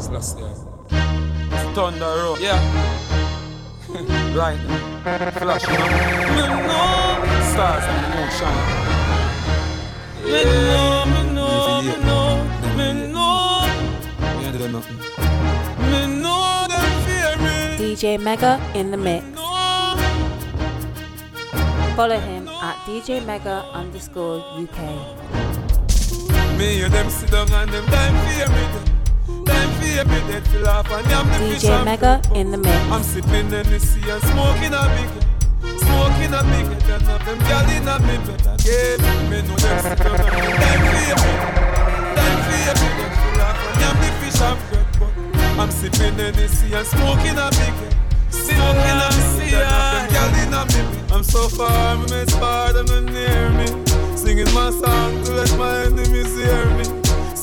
It's last year. It's Thunder Road. Yeah. right now. Flash, you know. Me know. Stars and the moon shine. Me know, me know, me know, me know. We ain't done nothing. Me know them fear me. DJ Mega in the mix. Follow him at DJ Mega underscore UK. Me hear them sit down and them time fear DJ and Mega in the mix. I'm sipping Hennessy and smoking a big Smoking a big and have them gal in a me better Me know them sit down and them time fear me. Time fear me, they feel off and I'm the fish and fruit. But I'm sipping Hennessy and smoking a big Smoking a big and have them gal in a me. I'm so far, me miss far, them near me Singing my song to let my enemies hear me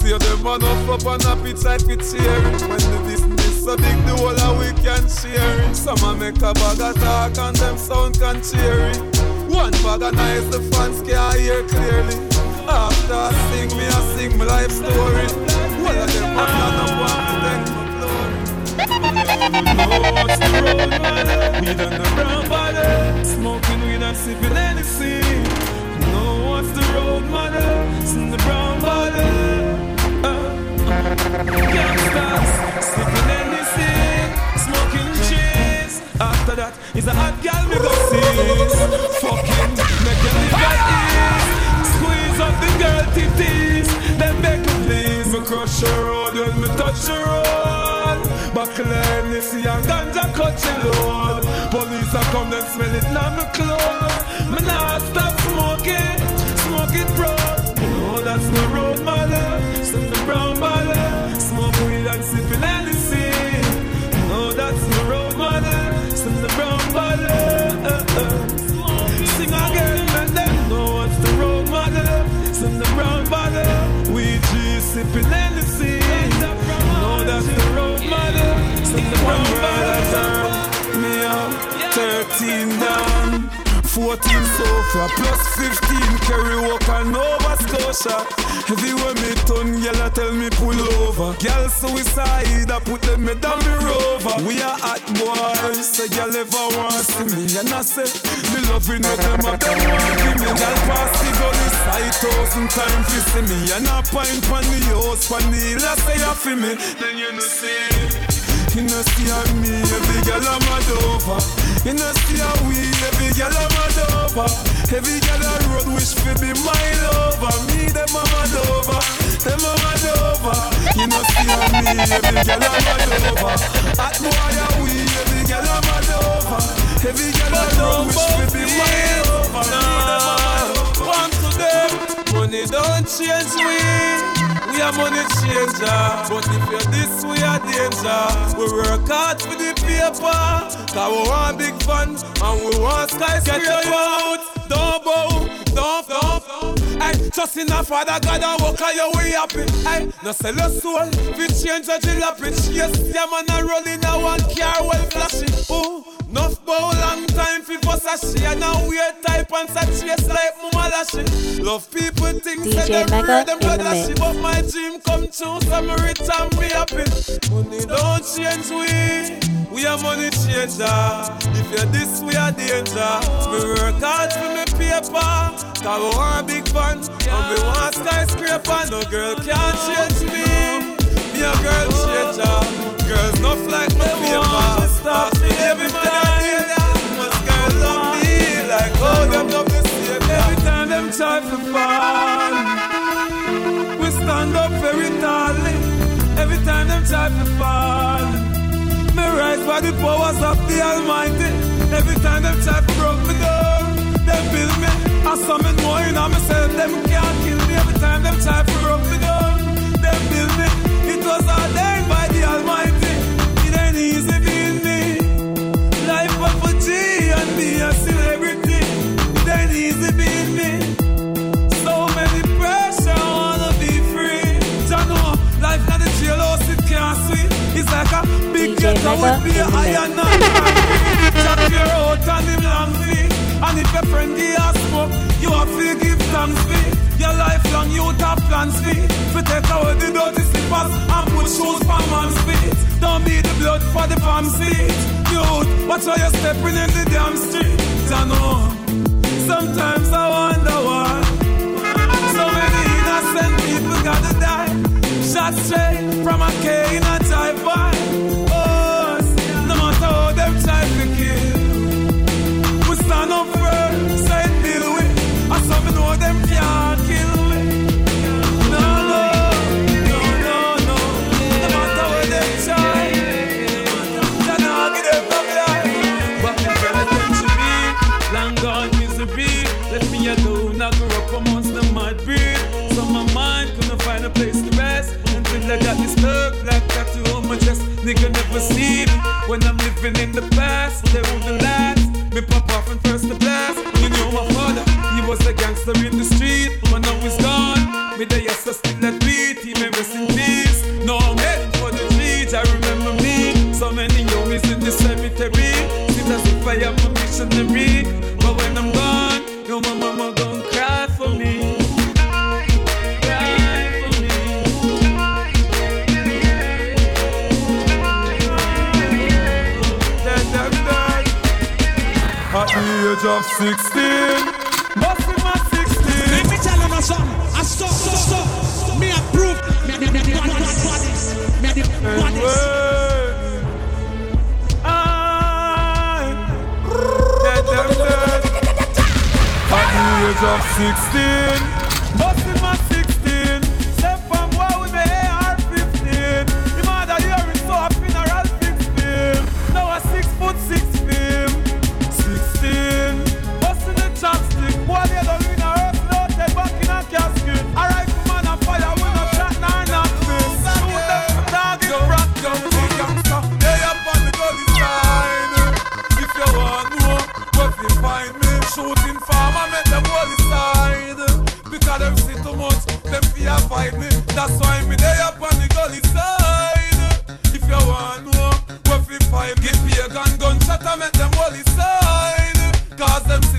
See them man off up on a pitch like we cheering When the business so big the whole of we can share it Some a make a bag of talk and them sound can cheer it One bag of noise the fans can't hear clearly After I sing me, I sing my life story All of them a plan up on to take my glory what's the road, man. Weed on the brown body, smoking weed and sipping Hennessy. No, what's the road, man. It's in the brown body. Gangsters, sipping Hennessy, smoking cheese. After that, it's a hot gal me go see. Fucking make you live at ease. Squeeze up the girl titties, then beg me please. Me crush her road when me touch her road. Buckle Hennessy and ganja your load. Police a come then smell it now me clothes. Me nah stop 14 sofa plus 15 carry walk and Nova Scotia. Everywhere me turn, girl a tell me pull over. Girl suicide, I put them me down me rover. We are hot boys, so girl ever want see me and I say me loving it them a them want give me. Girl pass the gun side thousand time fi see me and I pint pon the house pon the hill I say you fi me. Then you know see. You know see how me, every girl I'm mad over. You know see we, every girl I'm mad over. Every girl I road wish fi be my lover. Me them I'm mad over, them I'm mad over. You know see how me, every girl I'm mad over. At how we, every girl I'm mad over. Every girl I road wish fi be my lover. Me them I'm mad over. One to them, money don't change we. We are money changer, but if you're this, we are danger. We work hard for the paper, cause we want big fun and we want skyscraper. Get your out, don't bow, don't don't. Trust in a father God and walk on your way happy. Hey, no sell your soul, we change a jalopy. Yes, yeah man, I roll in a one car well flashy. Ooh. Enough bow long time for Versace And now weird type and chase like Mama Lashy Love people think DJ say them weird them blood lashy. But my dream come true so me rich and be happy Money don't change we We are money changer If you're this we are danger Me work hard for me paper Cause we want big fun And we want skyscraper No girl can't change me. Me a girl changer Girls not like my paper. Stop me every man I hear Must girl love me Like how them love the same Every time them try to fall. We stand up very tally Every time them try to fall. Me rise by the powers of the Almighty. Every time them try to broke me down Them build me. I saw me knowing on myself Them time them try to broke me down Them build me. It was ordained by the Almighty. It ain't easy being me. Life of a G and be a celebrity. It ain't easy being me. So many pressure, I wanna be free. Jah know, life not a jailhouse, it can't sweet It's like a big ghetto with be a in the iron mix. and Jah your out and him long And if your friend give a smoke, you have to give thanks for Lifelong youth have plans for To take away the dirty slippers and put shoes for man's feet Don't be the blood for the farm seat. Youth, watch how you're stepping in the damn street. I know. Sometimes I wonder why. So many innocent people gotta die. Shot straight from a K in a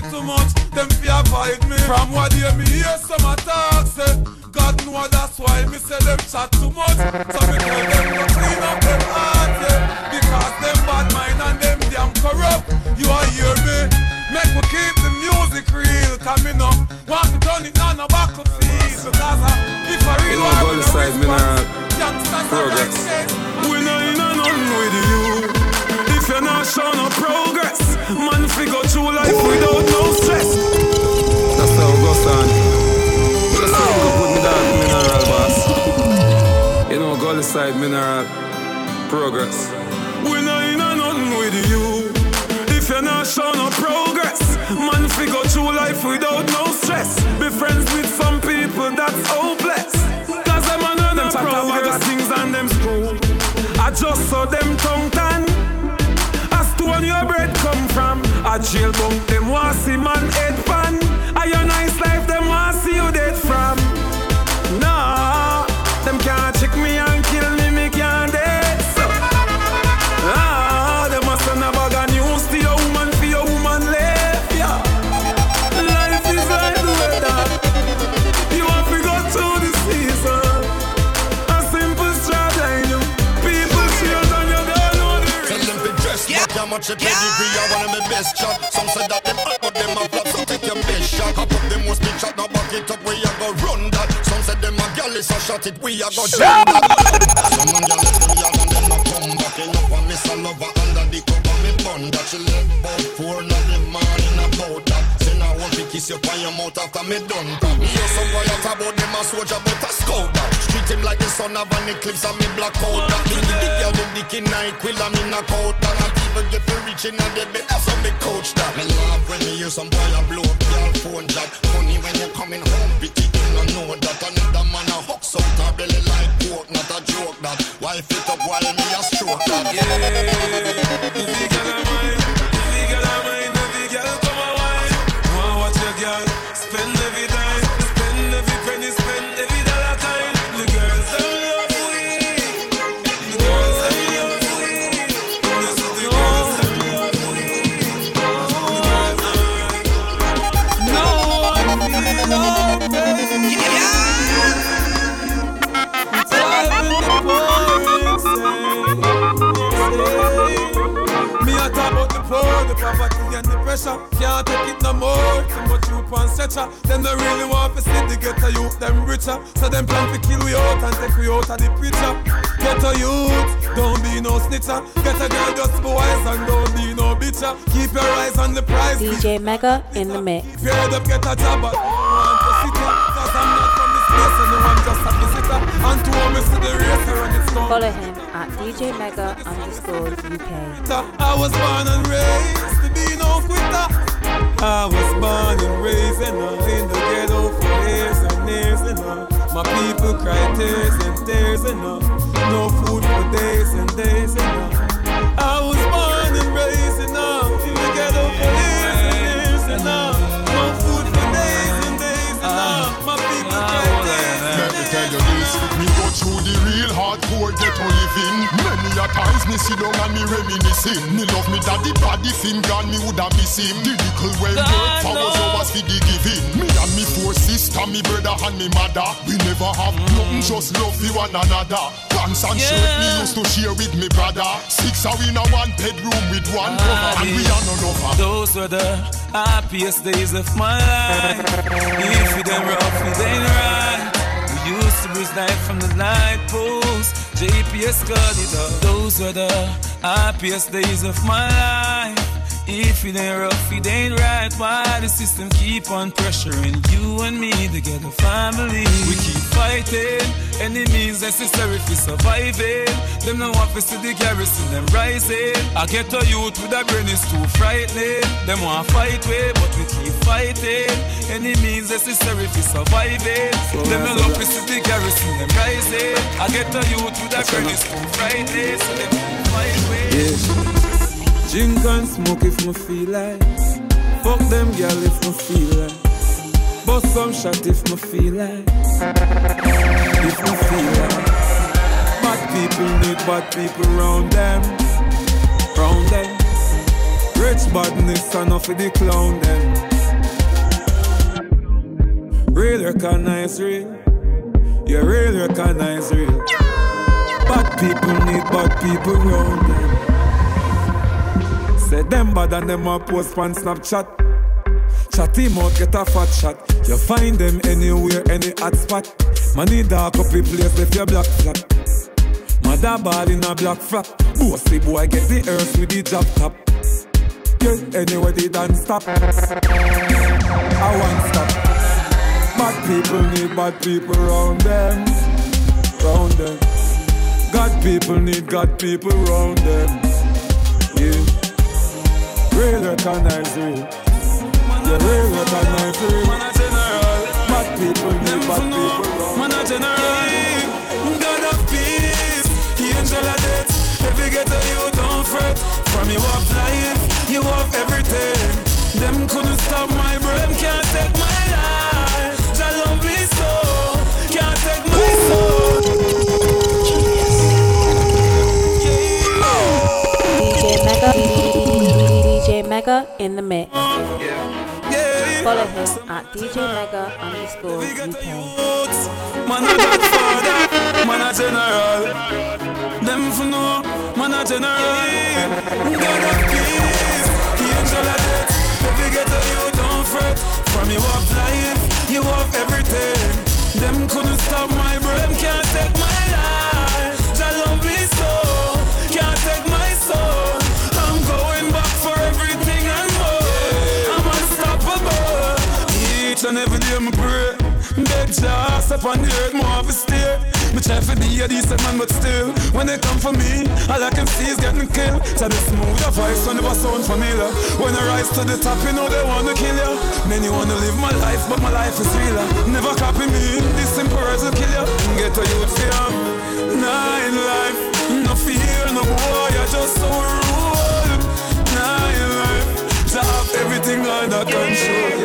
too much, them fear fight me. From what you me hear some attack say. God know that's why me say them chat too much. So me tell them to clean up them heart, yeah. Because them bad mind and them damn corrupt. You are hear me? Make we keep the music real. Cause me no want to turn it on a battlefield. Because I, if I really want to inside, me nah are progress. like this. We no in a nothing with you. If you're not showing no progress, man, figure through life without no stress. That's how it goes on. Just how you put me that mineral boss. You know, go inside mineral progress. We no in a nothing with you. If you're not showing no progress, man, figure through life without no stress. Be friends with some people that's hopeless. Cause them a know them progress things and them school. I just saw them tongue A jail bunk them want see man head pan. A your nice much a pedigree I want them the best shot. Some say that them hot but them a flop So take your best shot. Up up them most big shot Now back it up we a go run that. Some say them a gal is a shot it We a go jam that. Some man gal left them yard and them a come back. Enough a miss a lover under the cover Me bun that. She left about four in the morning about that. Say now want to kiss you on your mouth after me done that. Me hear some riot about them a soldier but a scout that. Treat him like the son of an eclipse and me black out that. Me the girl with dick in night quill and me knock out that People get to reaching and they be that's how me coach that. Me love when me hear some boy a blow up your phone jack. Funny when you're coming home pity you no know that. Another man a hook out her belly like pork not a joke that. Wife it up while me a stroke that. Every girl a mine, every girl a poverty and the pressure. Can't take it no more. Too much youth stretcher. Them don't really want to see the ghetto youth them richer. So them plan to kill we out and take we out of the picture. Ghetto youth, don't be no snitcher. Get a girl just be wise and don't be no bitcher. Keep your eyes on the prize. DJ Mega in the mix. If you head up, get a job, but want to sit here. Cause I'm not from this place and no one just a visitor. And to home, see the racer and it's gone. Follow him at DJ Mega underscore UK. I was born and raised to be no quitter. I was born and raised you know, in the ghetto for years and years. You know. My people cry tears and tears. You know. No food for days and days. You know. I was me go through the real hardcore ghetto living. Many a times me sit down and me reminiscing. Me love me daddy body him gone, me woulda miss him. The little well work for was hours for the giving. Me and me four sister, me brother and me mother. We never have mm. nothing, just love for one another. Pants and shirt me used to share with me brother. Six are in a one bedroom with one cover, ah, and we are none of Those were the happiest days of my life. If it ain't rough, it ain't right. Used night from the night post. JPS got it up. Those were the happiest days of my life. If it ain't rough, it ain't right. Why the system keep on pressuring you and me together, family? We keep fighting, enemies necessary for surviving. Them no want to see the garrison, them rising. I get a youth with a brain is too frightening. Them want fight way, but we keep fighting. Enemies necessary for surviving. Them no love to see the garrison, them rising. I get a youth with a brain is too frightening. So them keep fight way. Drink and smoke if me feel like. Fuck them girl if me feel like. Bust some shot if me feel like. If me feel like. Bad people need bad people round them. Round them. Rich badness enough for the clown them. Real recognize real. You real recognize real. Bad people need bad people round them. Say them bad and them a post on Snapchat. Chat him out, get a fat shot. You find them anywhere, any hot spot. Money dark up the place, left your black flat. Mother ball in a black flat. Bossy boy get the earth with the drop top. Yeah, anywhere they dance stop. I want stop. Bad people need bad people round them. Round them. God people need God people round them. Yeah. Real recognize real. Yeah, real recognize real. Bad people need bad people Man a general, God of peace, angel of death. Every ghetto you don't fret. From you have life, you have everything. Them couldn't stop my breath, can't take my life. Mega in the mix. Follow him at DJ Mega underscore UK. Man a godfather, man a general. Them for know, man a general. God of peace, angel of death. Every ghetto you don't fret. From you have life, you have everything. Them couldn't stop my breath, can't take my life. Each and every day me pray. Beg Jah, step on the earth, more of a steer. Me try for be a decent man, but still, when they come for me, all I can see is getting killed. So they smooth your voice when never sound familiar. When I rise to the top, you know they wanna kill you. Many wanna live my life, but my life is realer. Never copy me, this simple words will kill you. Get a youth fear. Nine life, no fear, no boy, you're just so rude. Nine life, to have everything under control.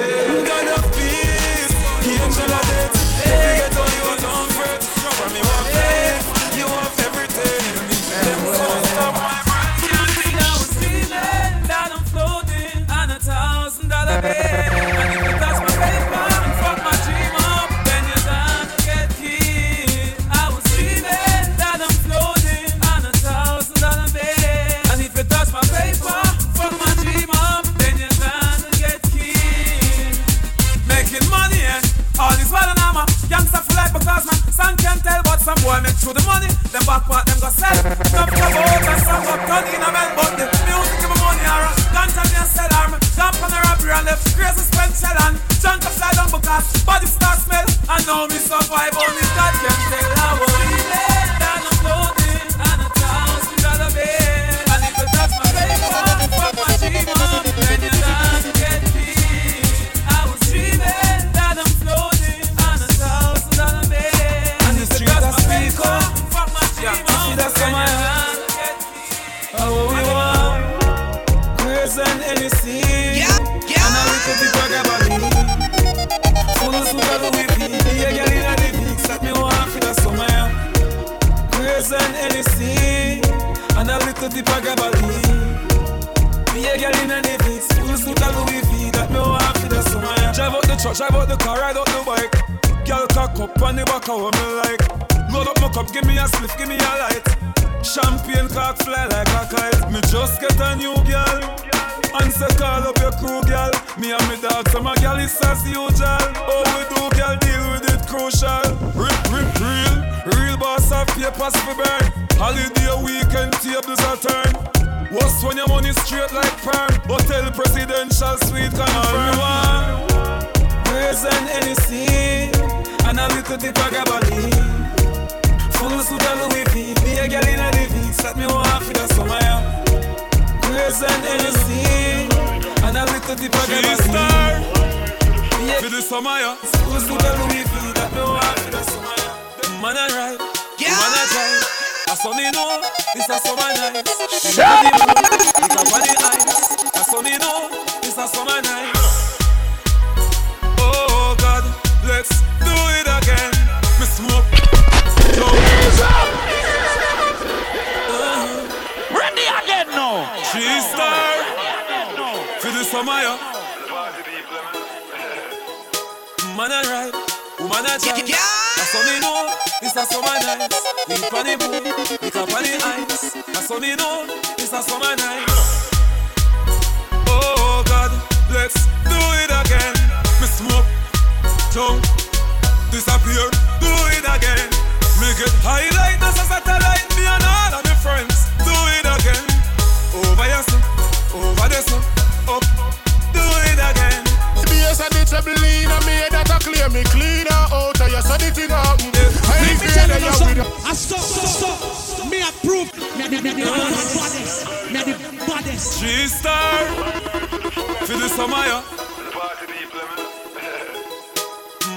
Papers for burn. Holiday weekend tables a turn. What's when your money straight like perm? Hotel presidential suite confirm. Praise and Hennessy. And a little bit of gabardine. Full suit of Louis V Be a girl in a the V Set me want for the summer, Grace and Hennessy And a little tip of She star For the summer, yeah Full suit of Louis V That me want for the summer, Man a ride Man a drive A sunny know. It's a summer night It's a It's a funny ice A sunny know. It's a summer night Oh God Let's do it again. Me smoke. Uh-huh. Ready again now. She star For the summer, yeah Man a ride, woman a drive A sunny know, it's a summer night We on the boat, we up on the ice A sunny know, it's a summer night Oh God, let's do it again. Me smoke, jump, disappear. Do it again. Me get high like a satellite Me and all of my friends. Do it again. Over your son, over the sun Up, Bass and the treble in a me that a clear me cleaner oh, out of your so the thing happen. I ain't Let me fear tell that you you something. with I saw, saw, saw. Me approve. Me, me, me, me, me, the baddest. Me the baddest. She star For the summer, yeah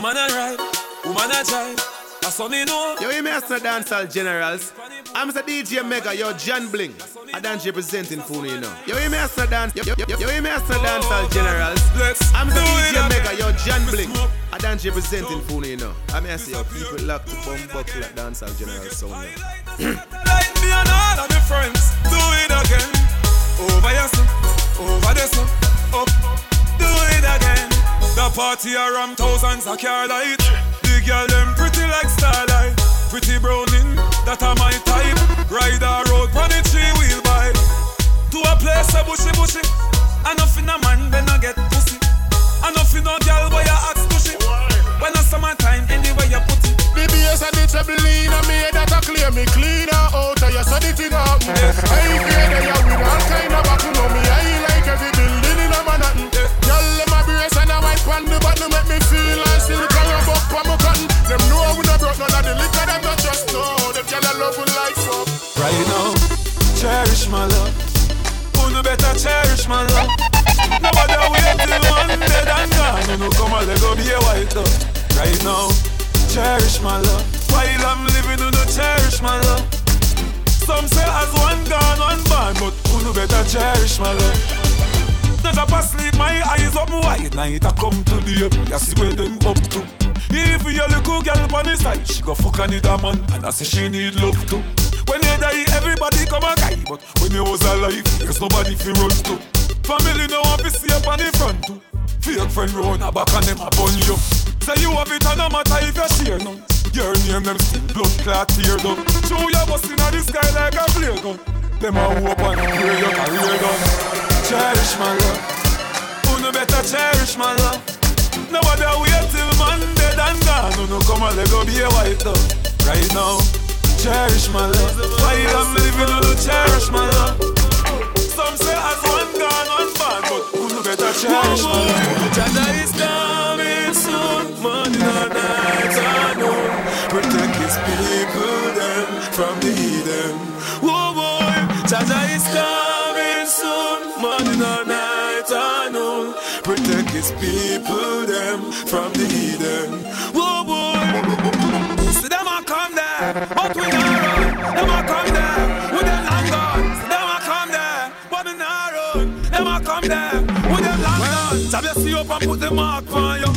Man a ride, woman a drive A sunny know Yo, you may the dancehall generals. I'm the DJ Mega, yo, John Bling. I dance representing for you know. Yo, you may the dance. Yo, yo, yo, yo, you may the dancehall generals. I'm the DJ Mega, yo, John smoke. I dance representing for you know. I may say, yo, people lock to bomb buckle at dancehall generals sound. Like me and all of my friends Do it again Over sun, over the sun Up, do it again The party around thousands of car light The girl them pretty like starlight Pretty browning, that are my type Ride a road, run it three wheel To a place a bushy bushy Enough in a man, when I get pussy Enough in a girl where you ask shit When a summertime, anywhere you put it The bass and the treble in a me that a clear me cleaner out oh, of your so the thing happen. I fear that you with all kind of back. Know me, I like every building in a Manhattan. Girl, them a brace and a white pan the button make me feel and still carry a buck on my cotton. Them know we no broke none of the liquor, them not just know. Them gyal a love we like fuck. Right now, cherish my love. Who better cherish my love? Nobody wait till one dead and gone. You know, come on, let go be a white dove. Right now, cherish my love. While I'm living, you know, cherish my love. Some say as one gone, one born, but who better cherish my love? Not up asleep, my eyes up wide. Night I come to the up, you see where them up to. If you little girl on the side, she go fuck another man, and I say she need love too. When you die, everybody come a guy, but when you was alive, there's nobody fi run to. Family no want to see up on the front too. Fake friend round a back and them a bun you. Say you have it and no matter if you share none. Your name them still blood clot tear down. Show you busting at the sky like a flare gun. Them a hope and pray your career done. Cherish my love. Who no better cherish my love? Nobody wait till man dead and gone. Who no come and let go be a white dove. Right now, cherish my love. Why am living on cherish my love? Some say as one gone, one bad, but who better cherish my love? Jaja is coming soon, morning or night, I know. Protect his people them from the heathen. Whoa, boy, Jaja is coming soon, morning or night, I know. Protect his people them from the heathen. But we not run. Them a come there, with them long. See them a come there, but we not run. Them a come there, with them long gone. Jab you see up and put the mark on you.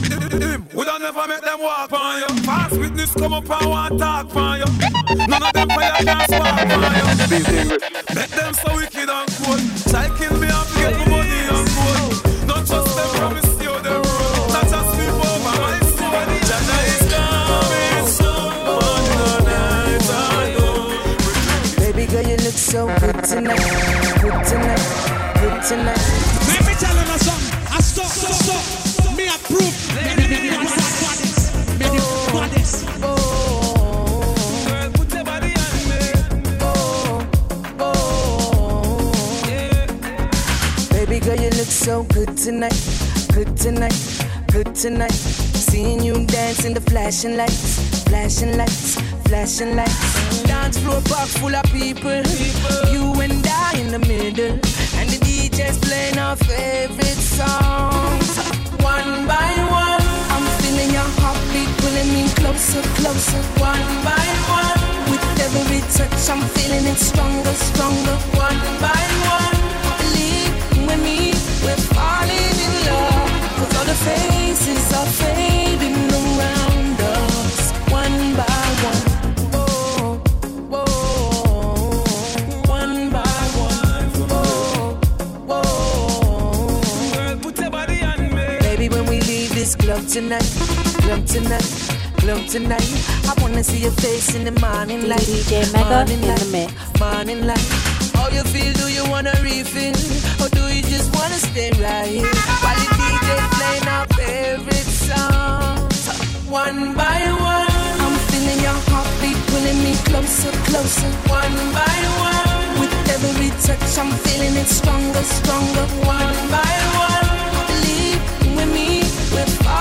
We don't never make them walk on you. Fast witness come up and want talk on you. None of them fire can spark on you. Make them so wicked and cold. Try tonight. Let me tell you something. I stop, stop, stop. Me approve. Me, me, me, me, me, goddess. Me, the oh. goddess. Girl, oh. put your body on me. Oh. Baby girl, you look so good tonight. Good tonight. Good tonight. Seeing you dance in the flashing lights. Flashing lights. Flashing lights. Dance floor park full of people. You and I in the middle. And the DJ's playing our favorite songs. One by one. I'm feeling your heartbeat pulling me closer, closer. One by one. With every touch, I'm feeling it stronger, stronger. One by one. Believe with me, we're falling in love. Cause all the faces are tonight, club tonight, club tonight, I wanna see your face in the morning light. DJ Mega morning in the mix. Morning light. How you feel? Do you wanna refill, or do you just wanna stay right here while the DJ playing our favorite songs? One by one, I'm feeling your heartbeat pulling me closer, closer. One by one, with every touch, I'm feeling it stronger, stronger. One by one, believe with me,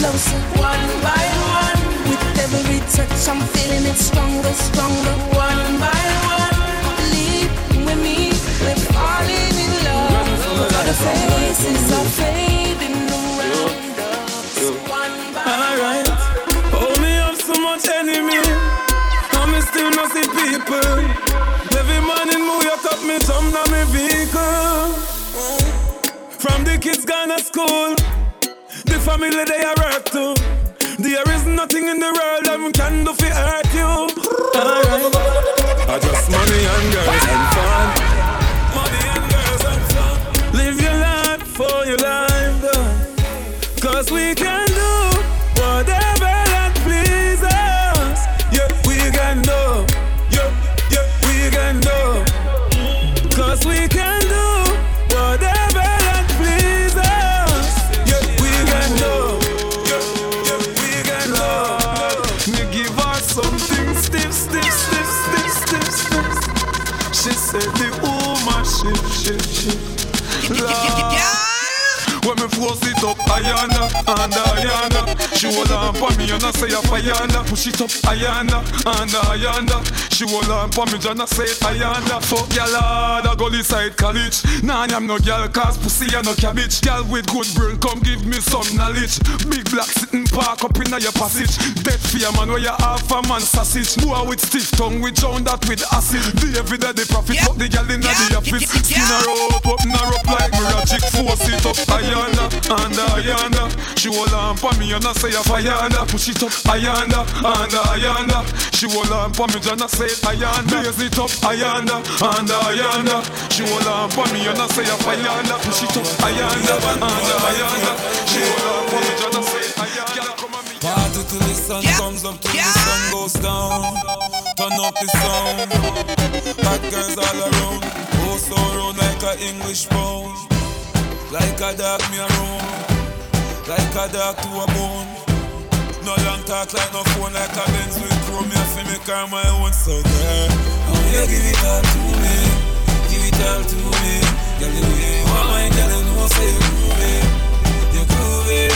closer. One by one, with every touch, I'm feeling it stronger, stronger. One by one, believe with me, we're falling in love. All the faces are fading around us. So much enemy, me still not people. Every morning up, me jump me. From the kids gone to school, the family they are nothing in the world we can do for hurt you. Alright, I just money Ayana, and Ayana. She hold on for me and I say Ayana. Push it up, Ayana, and Ayana. She hold on for me and I say Ayana. Fuck y'all hard, I go side college. Nah, I'm no girl, cause pussy and no cabbage. Girl with good brain, come give me some knowledge. Big black sitting park up in your passage. Dead fear man, where you half a man sausage. Boy with stiff tongue, we drown that with acid. David the profit, fuck the girl in the office. Skin her up, up, narrow up like Miragic. Force it up, Ayana, and Ayana. She hold on for me and I say Ayana. Push it up, Ayana, and Ayana. She hold on for me and I say Ayana. Raise it up, Ayana, and Ayana. She hold on for me and I say Ayana. Push it up, Ayana, and Ayana. She hold on for me and I say Ayana. Come. Party till the sun comes up, till the sun goes down. Turn up the sound. Hot girls all around. Oh, so round like a English pound. Like a dog me around. Like a dog to a bone. No long talk like no phone, like a Benz with chrome. Me have to make her my own. So girl, I want you give it all to me. Give it all to me. Girl, you want my girl, you know say you groovy. You groovy.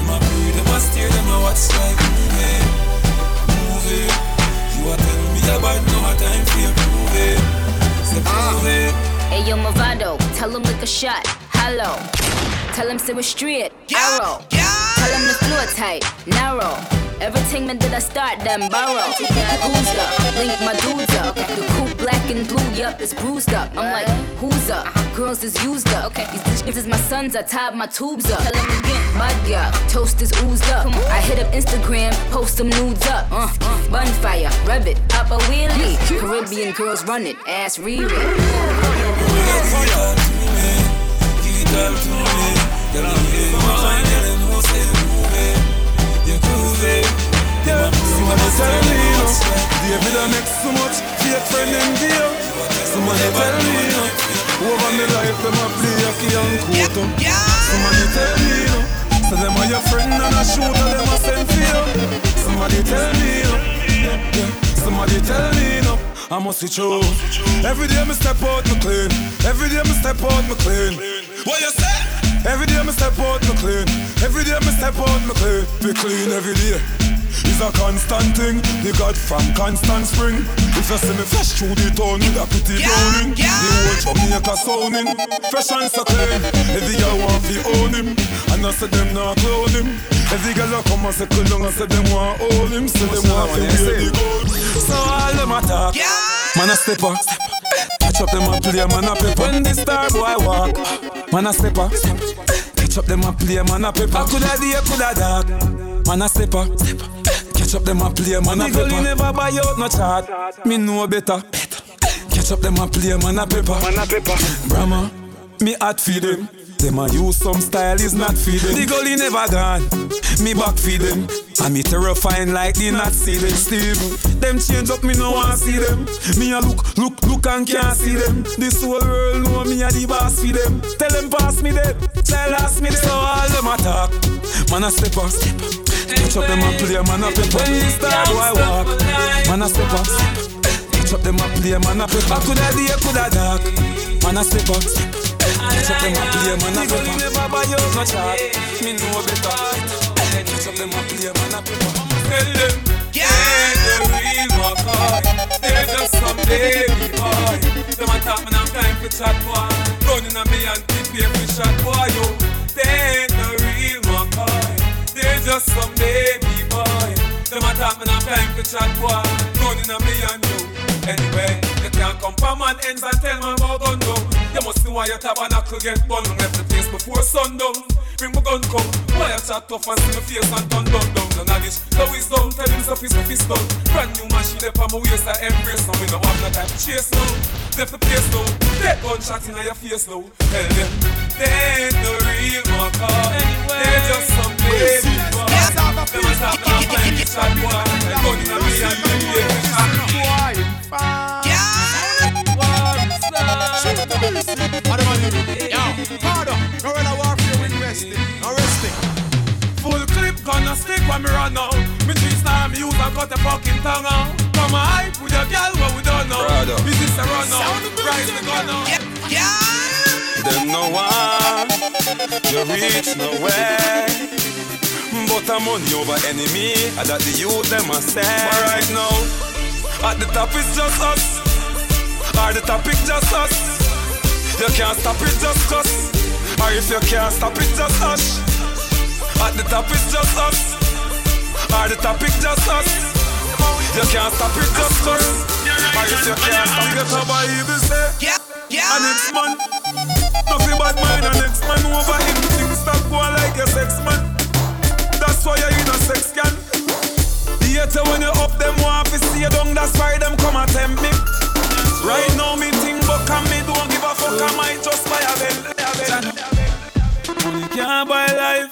Them a pray, them a stare, them a watch like movie. Movie. You a tell me about no time for your movie. Say movie. Ah. Hey yo, Movado, tell him lick a shot. Hello. Tell him sit with straight. Arrow. Tell him the floor tight. Narrow. Everything man did I start them borrow. Who's up? Link my dudes up. The coupe black and blue, yup, it's bruised up. I'm like, who's up? Girls is used up. Okay. These bitches is my sons, I tied my tubes up. Tell him again. My girl, toast is oozed up. I hit up Instagram, post some nudes up. Uh, bonfire, rub it, pop a wheelie. Caribbean girls run it, ass read Girl, to me, girl, the way you want my girl, you know say you groovy. You. Yeah, somebody tell me, you I so much fake friend in deal Somebody tell me, you know Over me life, them a play a key and quote Somebody tell me, you know So them are your friend and a shooter, them a send for you Somebody tell me, you know yeah, yeah. Somebody tell me, oh. you know I must be true Every day me step out, me clean Every day me step out, me clean What you say? Every day me step out, me clean. Every day me step out, me clean. Be clean every day. It's a constant thing. The God from constant spring. If you see me fresh through the town with a pretty browning, the whole Jamaica sounding fresh and so clean. Every girl want to own him, and I say them not clone him. Every girl a come and say cool down, I say them want hold him, so them want to wear the gold. So all them attack, man a stepper. Catch up them a play, man a pepper. When the star boy walk, man a stepper. Catch up them a play, man a pepper. Coulda day, coulda dark, man a stepper. Catch up them a play, man a pepper. Me never buy out no chart, me know better. Catch up them a play, man a pepper. Man a pepper. Brahma, me hot feed them. Them a use some style is not feed them. The gully never gone, me back feed them. And me terrifying like the not see them Steve. Them change up, me no want see them. Me a look, look, look and can't see them. This whole world know me a the boss for them. Tell them pass me them, tell us me them. So all them attack, man a step up. Catch up them a play, man a pepper. Star boy walk, man a step up. Catch up them a play, man a pepper. Coulda day, coulda dark, man a step up. Catch up them a play, man a pepper. never buy out no chart, me know better. Catch up them a play, man a pepper. Tell them, yeah, the real McCoy. They're just some baby boy. Them a talk, man, I'm time for chat, boy. Running on me and keep here for shot, boy, yo. They ain't the real McCoy. They're just some baby boy. Them a talk, man, I'm time for chat, boy. Running on me and you. Anyway, you can't come from man ends and tell man about gun. You must know why your tabernacle get bun Left the place before sundown Bring my gun come. Why you chat tough and see my face and turn down down. None of this Now is down Tell him so fist my fist down. Brand new machine up on my waist I embrace. Now We no have no time to chase now. Left the place now. Dead gunshot in your face now. Tell them They ain't the real Maca They when me run. Me three star me use and cut the fucking tongue out. Come on, hype with your girl, what we don't know. Brother. Is this a run out? Rise the gun out. Them no one, you reach nowhere. But I'm money over enemy, and that the youth them a say. But right now, at the top is just us. Or the topic just us. You can't stop it just cause. Or if you can't stop it just hush. At the top is just us. Or the topic just us. You can't stop it just cause. Or if you can't stop it, about even say? Yeah, yeah. And next man, nothing bad mind. And next man over him, things stop going like a sex man. That's why you're in a sex can. Later when you up them want to see you down, that's why them come and tempt me. Right now me think but and me don't give a fuck, I might just buy a Bentley. Money can't buy life,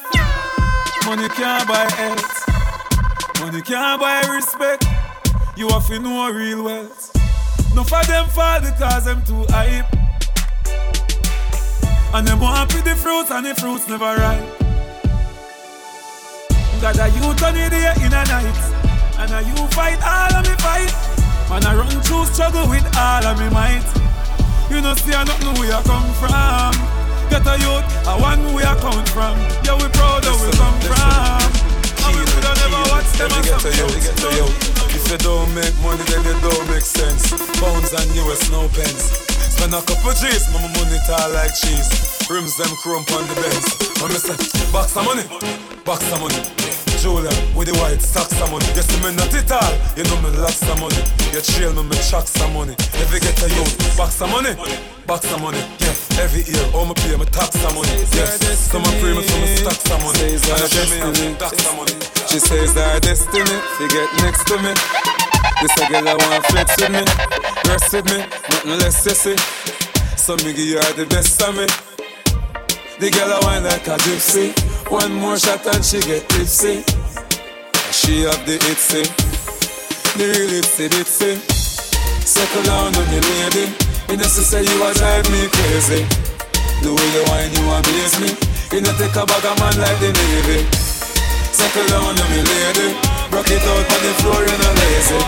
money can't buy health, money can't buy respect. You have to know real wealth. No for them fall because them too hype. And them want to the fruits and the fruits never ripe. Got a youth on the day in a night. And a you fight all of me fight. Man, I run through struggle with all of me might. You know, see, I don't know where I come from. Get a youth, I want where I come from. Yeah, we proud of where we come from. And we could have never watched them as get to you, get to you. If you don't make money, then it don't make sense. Pounds and US, no pence. Spend a couple G's, mama money tall like cheese. Rims them chrome on the Benz. When me say, box of money, box of money. Julia with the white stocks of money. You see me not it all, you know me lots of money. You trail me, me chuck some money. If you get a youth, box of money, box of money. Yeah, every year, all my pay me tax some money. Yes, some me pray me for me stocks some money. And I me tax some money. She says that destiny, she get next to me. This a girl I want flex with me, rest with me, nothing less sissy. So me give you the best of me. The girl I wine like a gypsy. One more shot and she get tipsy. She have the itsy, the real itsy bitsy. Settle down on me, lady. You know she say you a drive me crazy. The way you wine, you amaze me. You know take a bag of man like the navy. Settle down on me, lady. Rock it out on the floor, you know lazy.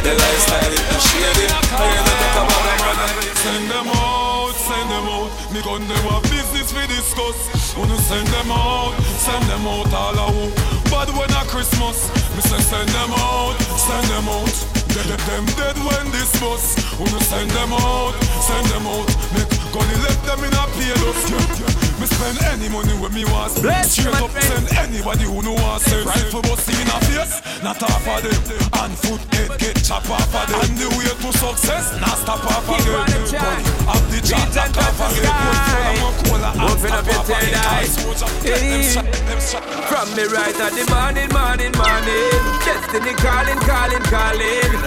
The lifestyle is not shady. You know take a bag of man Send them out, send them out. Me gun them business we discuss. Wanna send them out, send them out all who. Bad when a Christmas, me say send them out, send them out. Dead, them dead when this bus. Wanna send them out, send them out. Make gunny let them in a payload. Yeah, yeah. Me spend any money when me want. Bless you, Straight up friend. send anybody who know want send. Rifle bust in a face, not half of them. And foot head get chop off of them. And the way to success, not stop off of them. Have the chat, knock off of them. Put full of more cola and Open stop up your them. eye. Them shot, them. From me right at the morning, morning, morning. Destiny calling, calling, calling.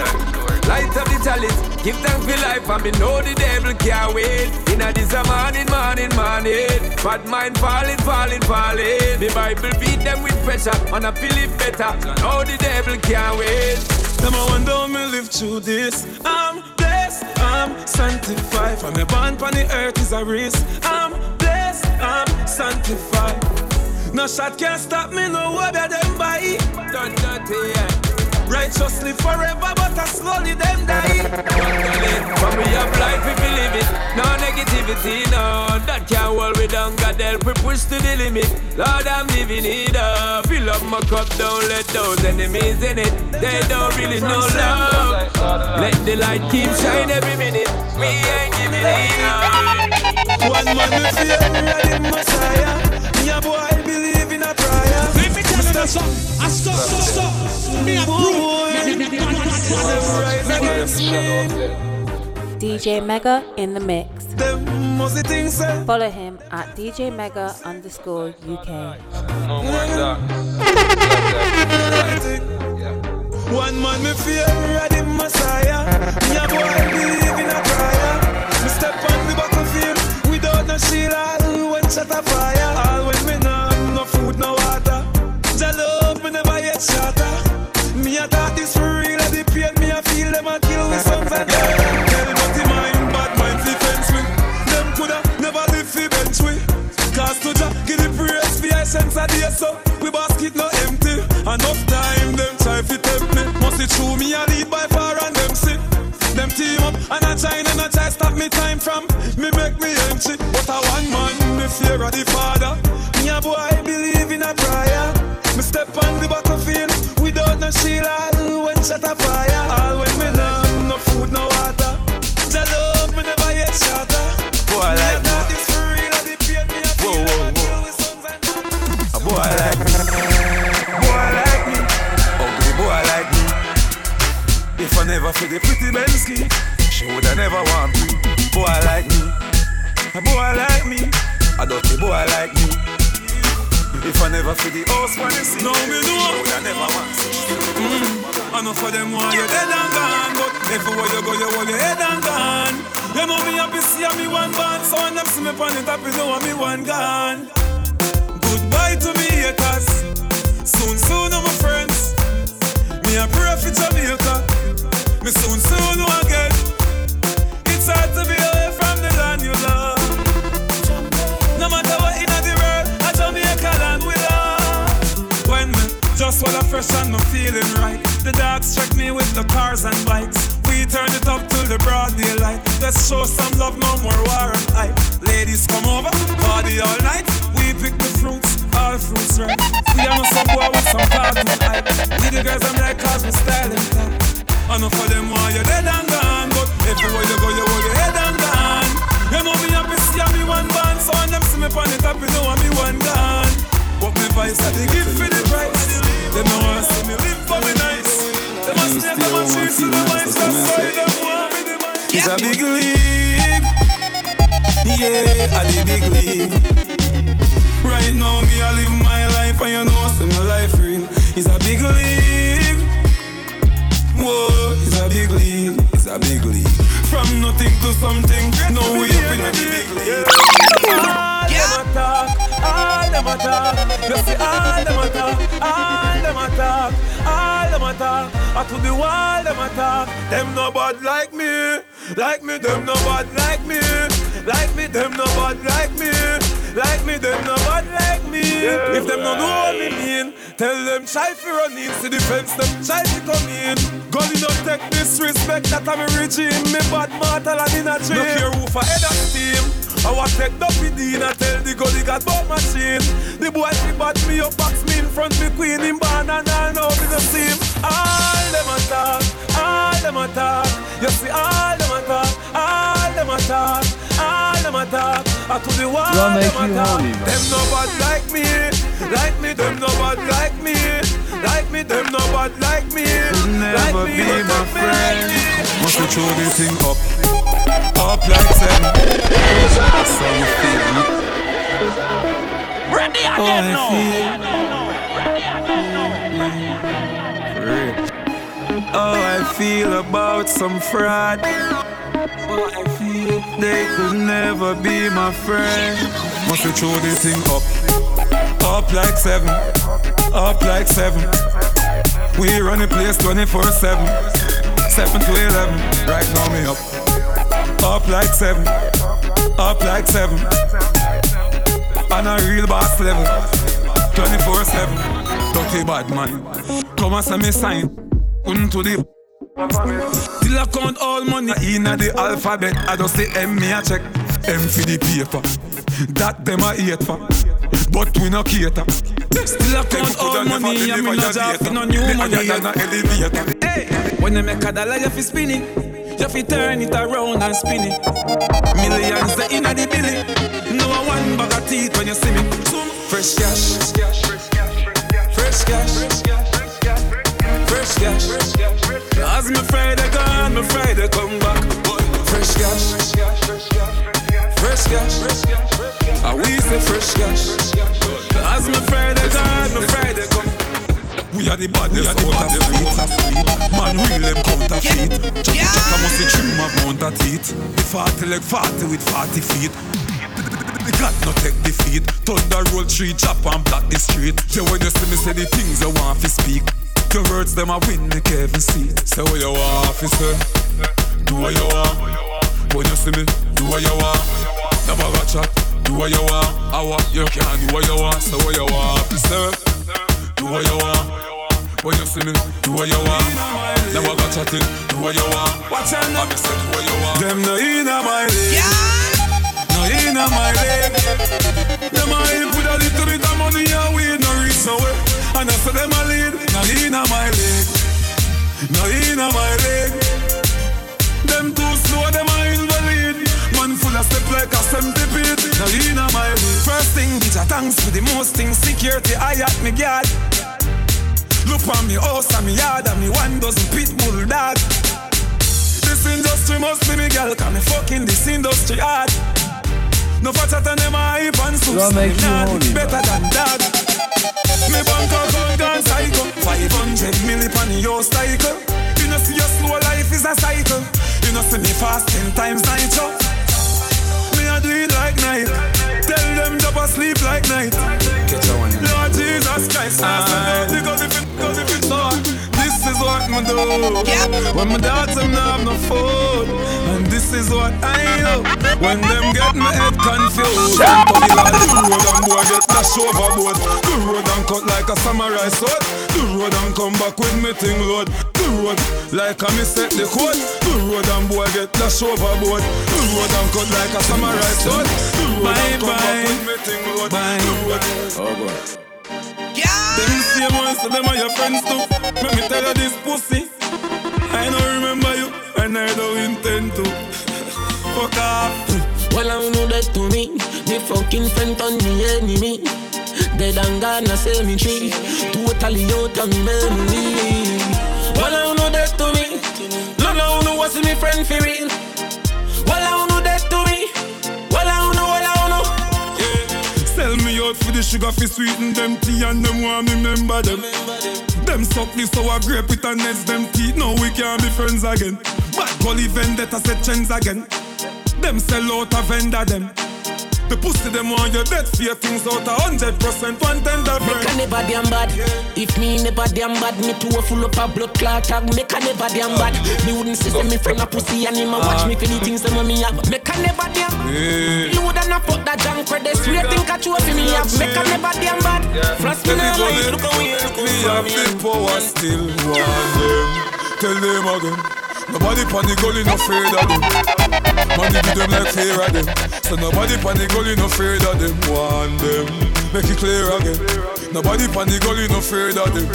Light up the chalice, give thanks for life, and me know the devil can't wait. In a this a morning, morning, morning. Bad mind falling, falling, falling. The Bible beat them with pressure, and I feel it better. Now the devil can't wait. Them I wonder me live through this. I'm blessed, I'm sanctified. From me born on the earth is a risk. I'm blessed, I'm sanctified. No shot can stop me, no better them. Done dirty, yeah. Righteous live forever, but I slowly them die. When we have life, we believe it. No negativity, no. That can't hold me down. God help we push to the limit. Lord, I'm living it up. Fill up my cup, don't let those enemies in it. They don't really know love. Let the light keep shine every minute. We ain't giving it up. One man me fear, ready Messiah. Me boy DJ Mega in the mix. The. Follow him at DJ Mega underscore UK. One man me fear, ready Messiah. Me a boy believe in a prayer. Me step on the battlefield without no shield. When shot a fire. Essence a day so. We basket no empty. Enough time them try fi tempt me. Must it true me a lead by far and them see. Them team up And I try and I try stop me time from Me make me empty But I one man, me fear of the father Bensky She woulda never want me. Boy like me. A boy like me. I don't see A dirty boy like me. If I never feel the house when you see No, me know. She woulda never want Mm. I know for them why you dead and gone But everywhere you go you hold your head and gone. You know me happy see me one band So when them see me on the top you know me one gone. Goodbye to me haters. Soon soon I'm my friends Me a pray for Jamaica Me soon soon know again. It's hard to be away from the land you love. No matter what in the world I Jamaica land we love. When me just while I'm fresh and I'm feeling right The dogs check me with the cars and bikes. We turn it up till the broad daylight. Let's show some love, no more war and hype. Ladies come over, party all night. We pick the fruits, all fruits right We no some boy with some cartoon hype. We the girls I'm like cause we styling I know for them why you're dead and gone But everywhere you go you hold your head and gone. You know me happy see me one band So when them see me on the top you know I'm me one gone. But me vice I they give for the price. Them no want see me live for me nice. Them a snake them a cheat to the mice That's why them want me the mice It's a big league. Yeah, a the big league. Right now me I live my life And you know see my life real It's a big league nothing to something. Now we up in a big league. All them a talk, all them a talk You see all them a talk, all them a talk All them a talk, I to the wall them a talk Them no bad like me Like me, them no bad like me Like me, them no bad like me Like me, them no bad like me. If them no know what me mean Tell them try fi run in? See the fence, them try fi come in Gully no take disrespect That I'm a regime. Me bad mortal and in a dream Look here who for head of steam. I want take the PD and tell the gully got ball machine. The boy fi bat me up box. Me in front me queen in barn And I know me the same All them a talk. All them a talk. You see all them a talk. All them a talk. All them a talk. I to the wall Gonna them a you talk. Them no bad like me. Like me them no bad like me Like me them no bad like me. Like never me be my friend. me. Like Must we throw the thing up? Up like seven That's how we feel Ready again I now. feel. How I feel about some fraud. How I feel. They could never be my friend. Must we throw the thing up Up like seven. Up like seven. We run the place 24-7 7 to 11 Right now me up. Up like 7 Up like 7 On a real boss level. 24-7 Dirty bad man. Come and send me sign. Couldn't to the Till I count all money in the alphabet. I just say M me a check. M for the paper. That them a hate for But we no cater. Still I count all money and me no job no new money Hey, when you make a dollar you fi spin it. You fi turn it around and spin it. Millions the inna the billy No one bag of teeth when you see me. Fresh cash. Fresh cash. Fresh cash. Fresh cash. fresh cash. As me Friday gone, me Friday come back. Fresh cash Fresh cash I we say fresh cash. As me Friday gone, me Friday come. We are the baddest out of fleet Man real them counterfeit Chaka chaka must be trim amount of teeth The 40 leg 40 with 40 feet. The God no take defeat. Thunder roll tree, chop and block the street. Yeah, when you see me say the things you want to speak. Your words them a win, make heaven see Say what you want, officer Do what you want. When you see me, do what you want Never got chat, do what you want I want, you can do what you want Say what you want, officer Do what you want When you see me, do what you want. Now I got chatting, do what you want. Watch out now. I say do what you want. Them no inna my league. No inna my league. Them a help with a little bit of money and weed no reach nowhere. And I say them a lead. No inna my league. No inna my league. Them too slow, them a invalid. Of step like a. No inna my league. First thing, bitch, a thanks for the most. Security, I at me guard. Look on me house and me yard and me one dozen pit bull dog. This industry must be me girl, cause me fucking this industry hard. No fatter than them a hype and sus. What make you Nah, holy, better than. Me bank account gone cycle. 500 milli pan your cycle. You know see your slow life is a cycle. You know see me fast ten times nitro. Night. Tell them drop asleep like night. Lord Jesus Christ, I say no, because if it, because if it's so, this is what me do. When my dogs them not have no food, and this is what I know. When them get my head confused, them puppy like the road and boy get dash overboard. The road and cut like a samurai sword. The road and come back with me thing load. The road like a me set the code. The road and boy get dash overboard. The road and cut like a samurai sword. The road and come back with me thing load. The road. Oh boy. Them same ones, so them are your friends too. Let me tell you this pussy. I don't remember you, and I don't intend to. Fuck off. Well, I know that to me. Me fucking friend on me enemy. Dead and gone, I say me tree. Totally out of me memory. Well, I know that to me. No, no, no, what's me friend for real? Well, I know that to me. Well, I know, well, I know. Sell me out for the sugar fi sweeten them tea and them want me remember them. Them suck the sour grape with a nets them teeth. Now we can't be friends again. Bad gully vendetta set trends again. Them sell out a vendor them. The pussy them want your dead fear things out a hundred percent one tender Make a never damn bad. If me never damn bad, me too full up a blood clot tag. Make a never damn bad. Me wouldn't say say me friend a pussy and him a watch me for the things them me have. Make a never damn. Yeah. You woulda not fuck that junk credit. Sweet think a trophy me have. Make a can never damn bad. Frost me nah lie. Look how we look Me how have we the power still want them. Tell them again. Nobody pan the gully no afraid of them. Money give them like fear of them. So nobody pan the gully no afraid of them. Want them. Make it clear again. Nobody pan the gully no afraid of them.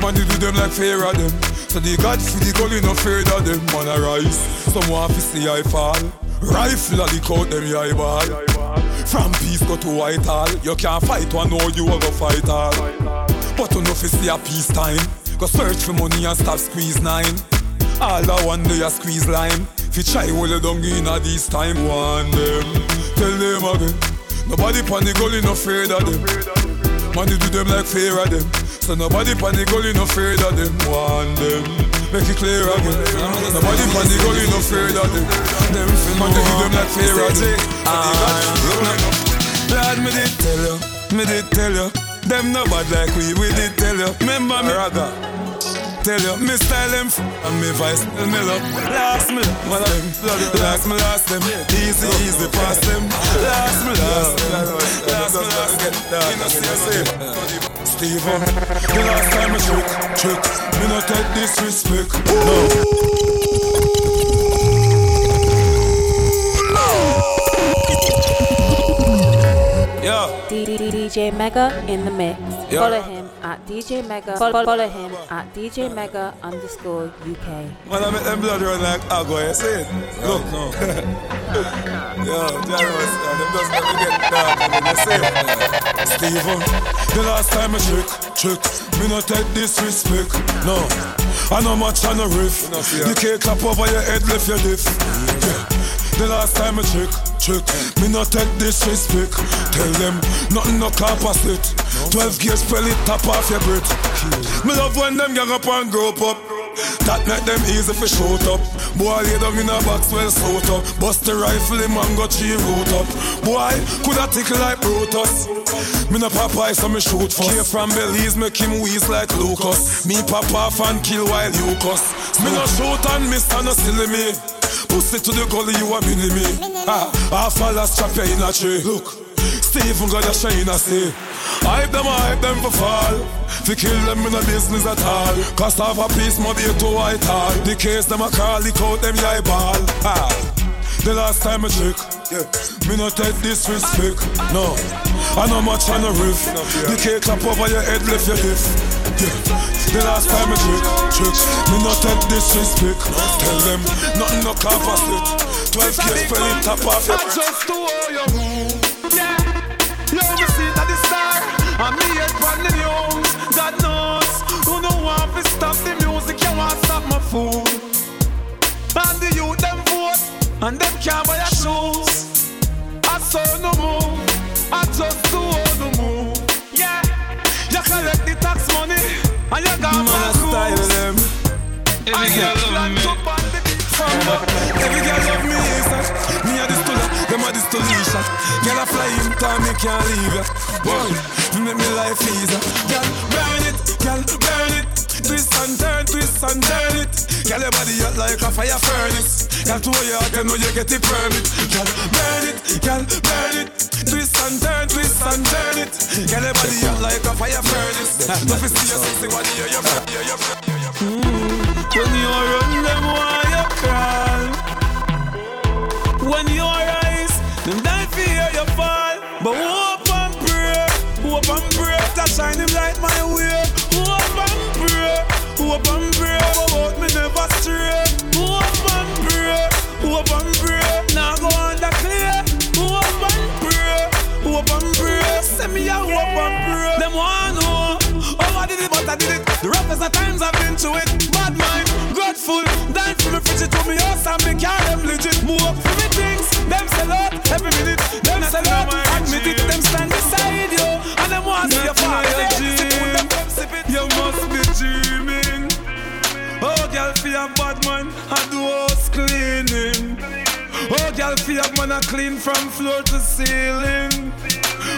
Money do them like fear of them. So the God for the gully no afraid of them. Man a rise. Some want to see I fall. Rifle a the coat them eyeball. From peace go to Whitehall. You can't fight one, know you a go fight all. But enough is see a peace time. Go search for money and stop squeeze nine. All I want do a squeeze line. Fi try hold you down in a this time. One them, tell them again. Nobody pan the gully no afraid of them. Money do them like fear of them. So nobody pan the gully no afraid of them. One them, make it clear again. Nobody pan the gully no afraid of them. Fi money do them like fear of them. Ah. Lord, me did tell you, me did tell you. Them no bad like we, we did tell you. Remember me, raga. Tell you, me style them f- and me voice tell me love. Last me, one of them. Last me, last them. Easy, easy, pass them. Last me, last them. Last me, last them. You know, see, see. Steve, the last time I trick, trick. Me no take disrespect. No. Yeah. DJ Mega in the mix. Yeah. Follow him at DJ Mega. Follow, follow him at DJ Mega underscore UK. Man, I make them blood run like agua, you see it? Look, no. Yo, John was, uh, them doesn't let me get dark, I mean, you see it? Steve, uh, the last time I trick, trick, me no take disrespect, no. I know much on the riff. The cake clap over your head, left your diff. Yeah. The last time I trick, trick, me no take this disrespect. Tell them nothing no copper slit. Twelve gears spell it top off your breath. Me love when them gang up and grow up. That make them easy for shoot up. Boy, lay down in a box well sewed up. Bust the rifle, him and got root up. Boy, coulda tickle like Brutus. Me no Popeye, so me shoot first. Came from Belize, make him wheeze like Lucas. Me pop off and kill while you cuss. Me no shoot and miss and no silly me. Pussy to the gully, you a mini me. Ah, half a last strap in a tree. Look. Stephen got a shine a see. Hype them, hype them for fall. Fi kill them in a business at all. Cause half a piece might be too white all. The case them a call, the coat them eye ball. Ah. The last time I check, yeah. me no take disrespect. No, I know much on the riff. The cake clap over your head, left your lift. Yeah. The last time I check, check, me no take disrespect. Tell them nothing no capacity. Twelve years spell it top off your. I just to hold your move. Yeah. Yo, me see that the star. And me head from the news. God knows. Who know want to stop the music? You want stop my food. And them can't buy your shoes. I saw no move. I just to hold no move. Yeah. You collect the tax money. And you got my Man, I style them. Every girl love me. Every girl love me, yes. Me a this to that, uh, them a this to Lisha. Girl a fly in time, me can't leave ya. Boy, you make me life easier. Girl, burn it, girl, burn it. Twist and turn, twist and turn it. Girl, your body hot like a fire furnace. Girl, to heart, you know you get it permit. Girl, burn it, girl, burn it. Twist and turn, twist and turn it. Girl, your body hot like a fire furnace. Don't see your sexy body, you're your your of times I've been through it. Bad mind, grateful. Dying for me, fridge to me house and me car, them legit. Move up for me things. Them sell out every minute. Them sell out. Admit it, them stand beside you. And them want to see you fall. You must be dreaming. Oh, girl, feel a bad man, I do house cleaning. Oh, girl, feel a man, I clean from floor to ceiling.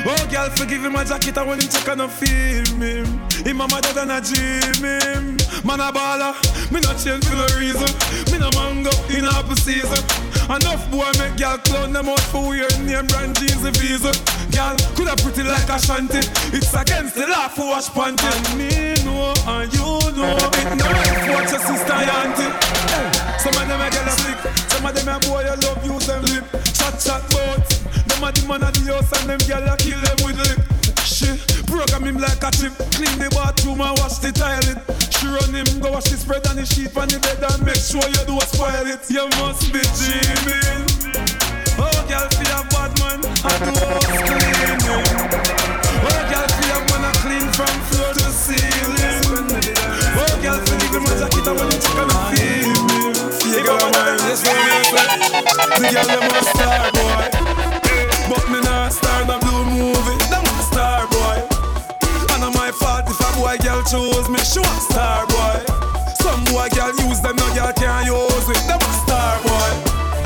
Oh, girl, forgive him my jacket, I when him check and I feel me. Him a mother than a dream him. Man a baller, me not change for no reason. Me no mango in apple season. Enough boy make girl clown them out for weird name brand jeans and visa. Girl, coulda pretty like a shanty. It's against the law for wash panty. And me know and you know it no right watch your sister and auntie. Some of them a get a slick, some of them a boy I love use them lip. Chat chat bout. Them a the man of the house and them girl a kill them with lip. She program him like a chip, clean the bathroom and wash the toilet. She run him, go wash the spread and the sheet on the bed and make sure you do spoil it. You must be dreaming. Oh, girl, feel a bad man, I do house cleaning. Oh, girl, feel a man, I clean from floor to ceiling. Oh, girl, feel my jacket, I want to check on the feel me. You got a mind, yes, what me. The girl, them a star choose me, she want star boy. Some boy girl use them, no girl can't use it, them a star boy.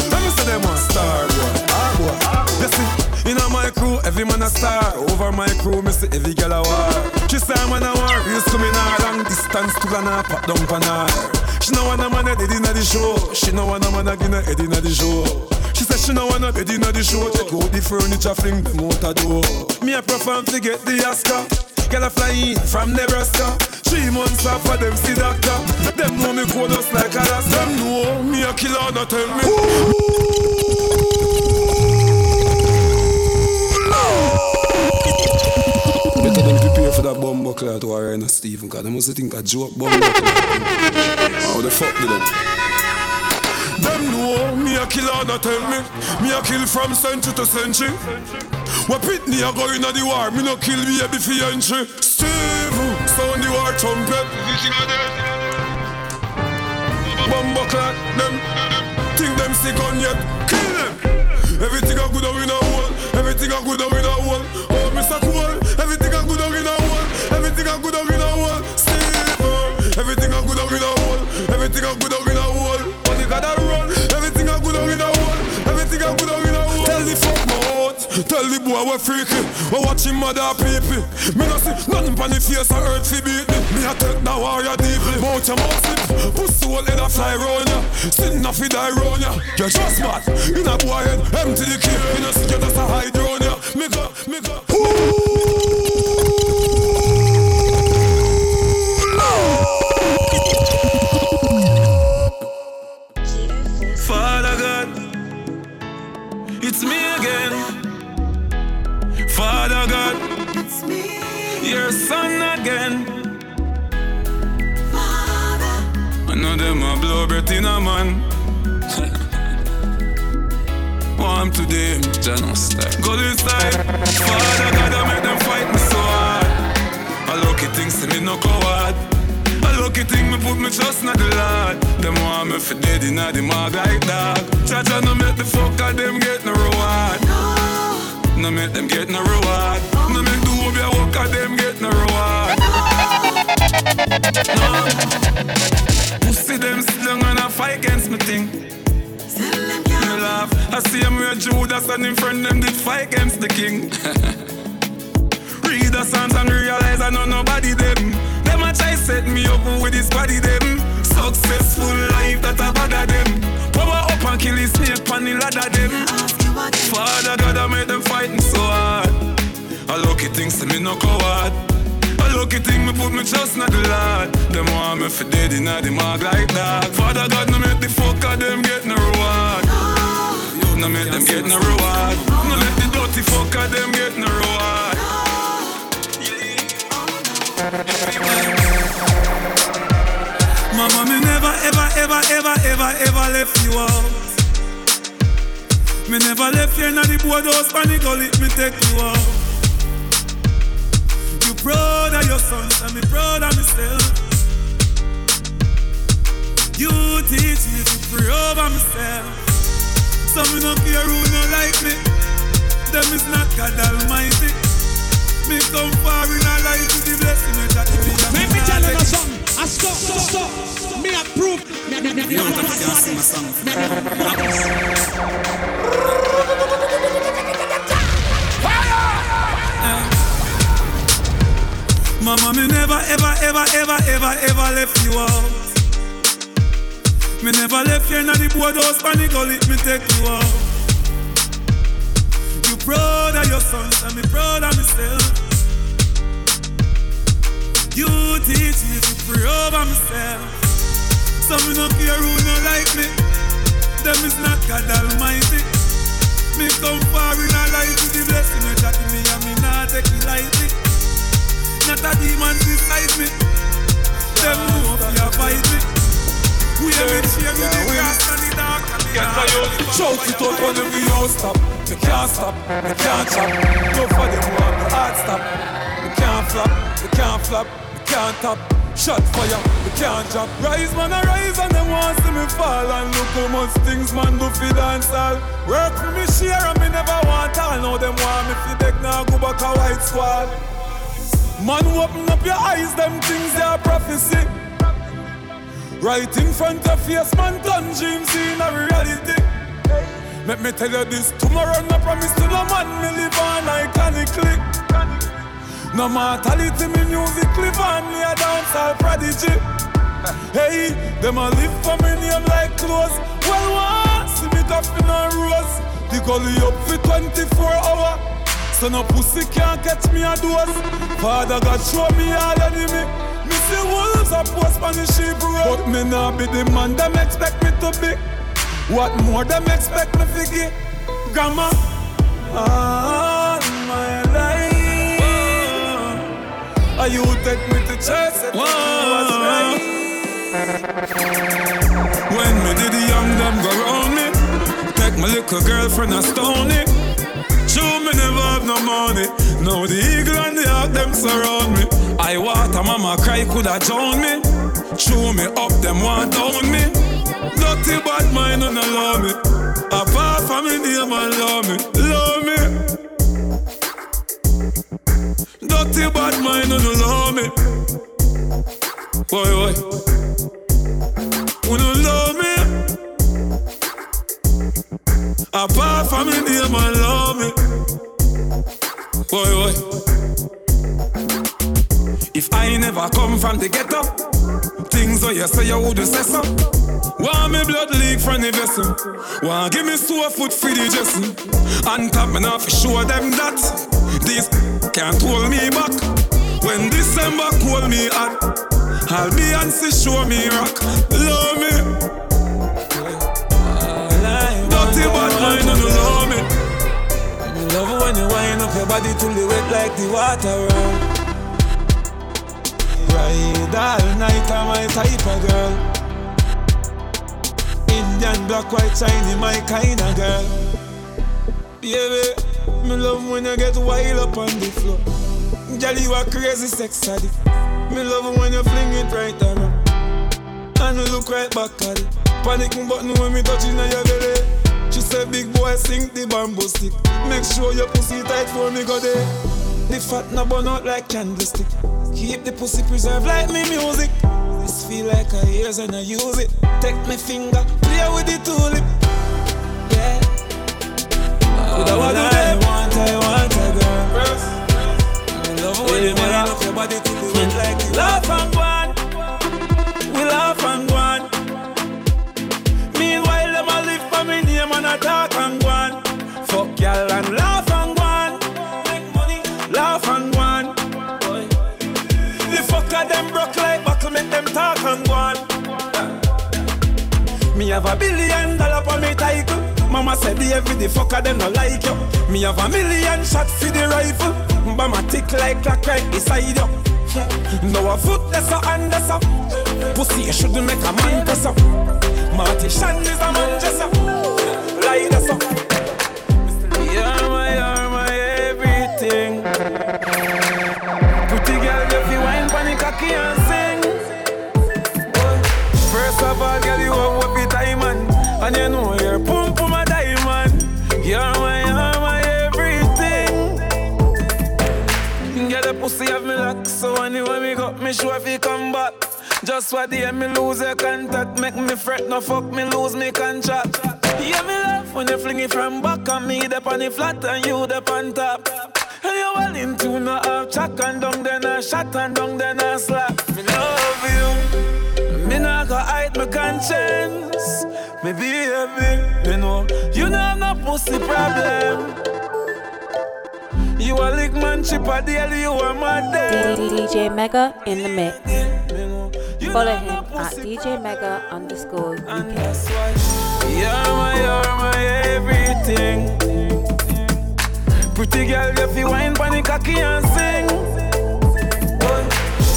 Let me say them a star boy, ah boy. You see, in my crew, every man a star. Over my crew, me see every girl a war. She say I'm on a war, used to me now long distance to gonna pop down pan. She know want a man a dead inna the show. She know want a man a gonna head inna the show. She said she no wanna bed inna the show. Take out the furniture, fling them out the door. Me a perform to get the Oscar. Girl a fly in from Nebraska. Three months off for them see doctor. Them know me cold just like Alaska. Them know me a killer, no tell me. Better them prepare for that bomb buckler to Arena Stephen, cause they must think a joke bomb buckler. How the fuck did them? Them know me a killer, no tell me. Me a kill from century to century. What Pitney a go inna the war, me no kill me a for entry. Steve, sound the war trumpet. Bumbo clock, them think them sick on yet. Kill them. Everything a good in a hole. Everything a good in a hole. Oh, Mr. Cool. Everything a good in a hole. Everything a good in a hole. Steve, oh. everything a good in a hole. Everything a good in a hole. Money gotta run. Tell the boy we freaky. We watching mother people. Me no see nothing pon the face of earth fi beat me. Me a take the warrior deeply. Mouth your mouth slip, pussy hole head a fly round ya. Sitting a fi die round ya. You just mad. In a boy head, empty the clip. Me no see you just a hide round ya. Me go, me go. Father God, it's me. Your son again. Father. I know them a blow breath in a man. Warm to them, Jano style. Go inside. Father God, I make them fight me so hard. I lucky things to me no coward. A lucky thing me put me trust in the Lord. Them want me for dead in the mag like dog. Cha-cha no make the fucker them get no reward. No make them get no reward. No make the whole walker them get no reward. No. Pussy them sit down and a fight against me thing. Me laugh. I see him with Judas and in front them did fight against the king. Read the Psalms and realize I know nobody them. Them a try set me up with this body them. Successful life that I bother them. Power up and kill his snake on the ladder them. Father God, I made them fighting so hard. A lucky thing to me no coward. A lucky thing me put me trust in the Lord. Them want me for dead in the mag like that. Father God, no make the fucker them get no reward. No make them get no reward. No let the dirty fucker them get no reward. Mama, me never, ever, ever, ever, ever, ever left you out. Me never left you in the boardhouse, panic gully, me take you out. You proud of your sons, and me proud of myself. You teach me to pray over myself. So me no care who no like me. Them is not God Almighty. Me come far in a life with the blessing that me and Let me tell you something. I stop, stop, stop. Me approve. Me, me, me, me, me, have to sing. Mama, me never, ever, ever, ever, ever, ever left you out. Me never left you in the boardhouse, panic gully, me take you out. You proud of your sons, and me proud of myself. You teach me to pray over myself. So me no care who no like me. Them is not God Almighty. Me come far in a life with the blessing me that me and me not take it lightly. Not a demon beside me. Them know if you fight me. We have been sharing the grass and the dark and the dark. Shout it out when we all stop. Me can't stop, me can't chop. Go for them one, me heart stop. Me can't flop, me can't flop, me can't top. Shot fire, we can't drop. Rise man, I rise and them want see me fall. And look how much things man do fi dance all. Work for me share and me never want all. Now them want me fi beg now go back a white squad. Man, open up your eyes, them things they are prophecy. Right in front of face, man, done dreams in a reality. Let me tell you this, tomorrow no promise to no man, me live on iconically. No mortality, me music live on, me a dance all prodigy. Hey, them a live for me name like clothes. Well, one, see me coffin and rose. The gully up for 24 hour. So no pussy can't catch me a dose. Father God show me all enemy. Me see wolves a post on the. But me nah be the man them expect me to be. What more them expect me to get? Grandma, all ah. Are you take me to church? tell right? When me did the young them go round me. Take my little girlfriend and stone it True me never have no money. Now the eagle and the hawk them surround me. I water mama cry coulda drown me. Chew me up them want down me. Dirty bad mind don't allow me. Apart from me name and love me. Love Dirty bad mind, you love me. boy, boy. You love me. Apart from me, dear man, love me. boy, boy. If I never come from the ghetto, things that you say you wouldn't say so. Why me blood leak from the vessel? Why give me sore foot for the dressing? And top me off, show them that. These can't hold me back. When December call me hot, I'll be and see show me rock. Love me. Dirty bad mind, no love me. Love when you wind up your body till you wet like the water run. Ride all night, I'm my type of girl. Indian, black, white, shiny, my kind of girl. Baby, me love when you get wild up on the floor. Girl, you a crazy sex addict. Me love when you fling it right around. And me look right back at it. Panic button when me touching on your belly. She said, big boy, sink the bamboo stick. Make sure your pussy tight for me go there. The fat no burn out like candlestick. Keep the pussy preserved like me music. This feel like a years and I use it. Take my finger, play with the tulip. Yeah. With a what I want, I want a girl. I love when you wind up your body to the wet like the laugh and go on. We laugh and go on. Meanwhile, them a live for me name and a talk and go on. Fuck y'all and laugh and go on. Make money, laugh and go on. The fucker them broke like buckle, make them talk and go on. Me have a billion dollar for me title. Mama said the every the fucker them no like you. Me have a million shot for the rifle. But my tick like clock right beside you. No a foot that's a hand that's up. Pussy you shouldn't make a man press up. Marty Shan is a man just up. Lie that's up. You're my, you're my everything. Pretty girl, you feel wine the cocky and sing. First of all, girl, you have what the diamond, and you know me sure if you come back. Just what the me lose your contact, make me fret, no fuck me lose me contract. Yeah, me love when you fling it from back on me, the on the flat and you the on top. And you well into no half chat and down then I shot and down then I slap. Me love you. Me not go hide my conscience. Me baby, you know you know have no pussy problem. You a lick man chip a deal, you are my dead. DJ Mega in the mix. Follow him at DJ Mega underscore UK. You're my, you're my everything. Pretty girl, you wine cocky and sing.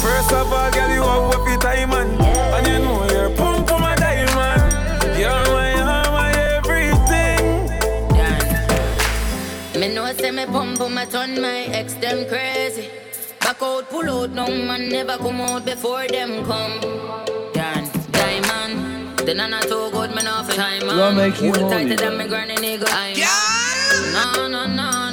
First of all, girl, you have time and and you know you're Me know say me pump on my turn my ex them crazy. Back out, pull out, no man never come out before them come. Dan, diamond. Then I'm not too good, man off time. You wanna make you Hold tighter money. than me granny nigga. I'm no, no, no, no, no,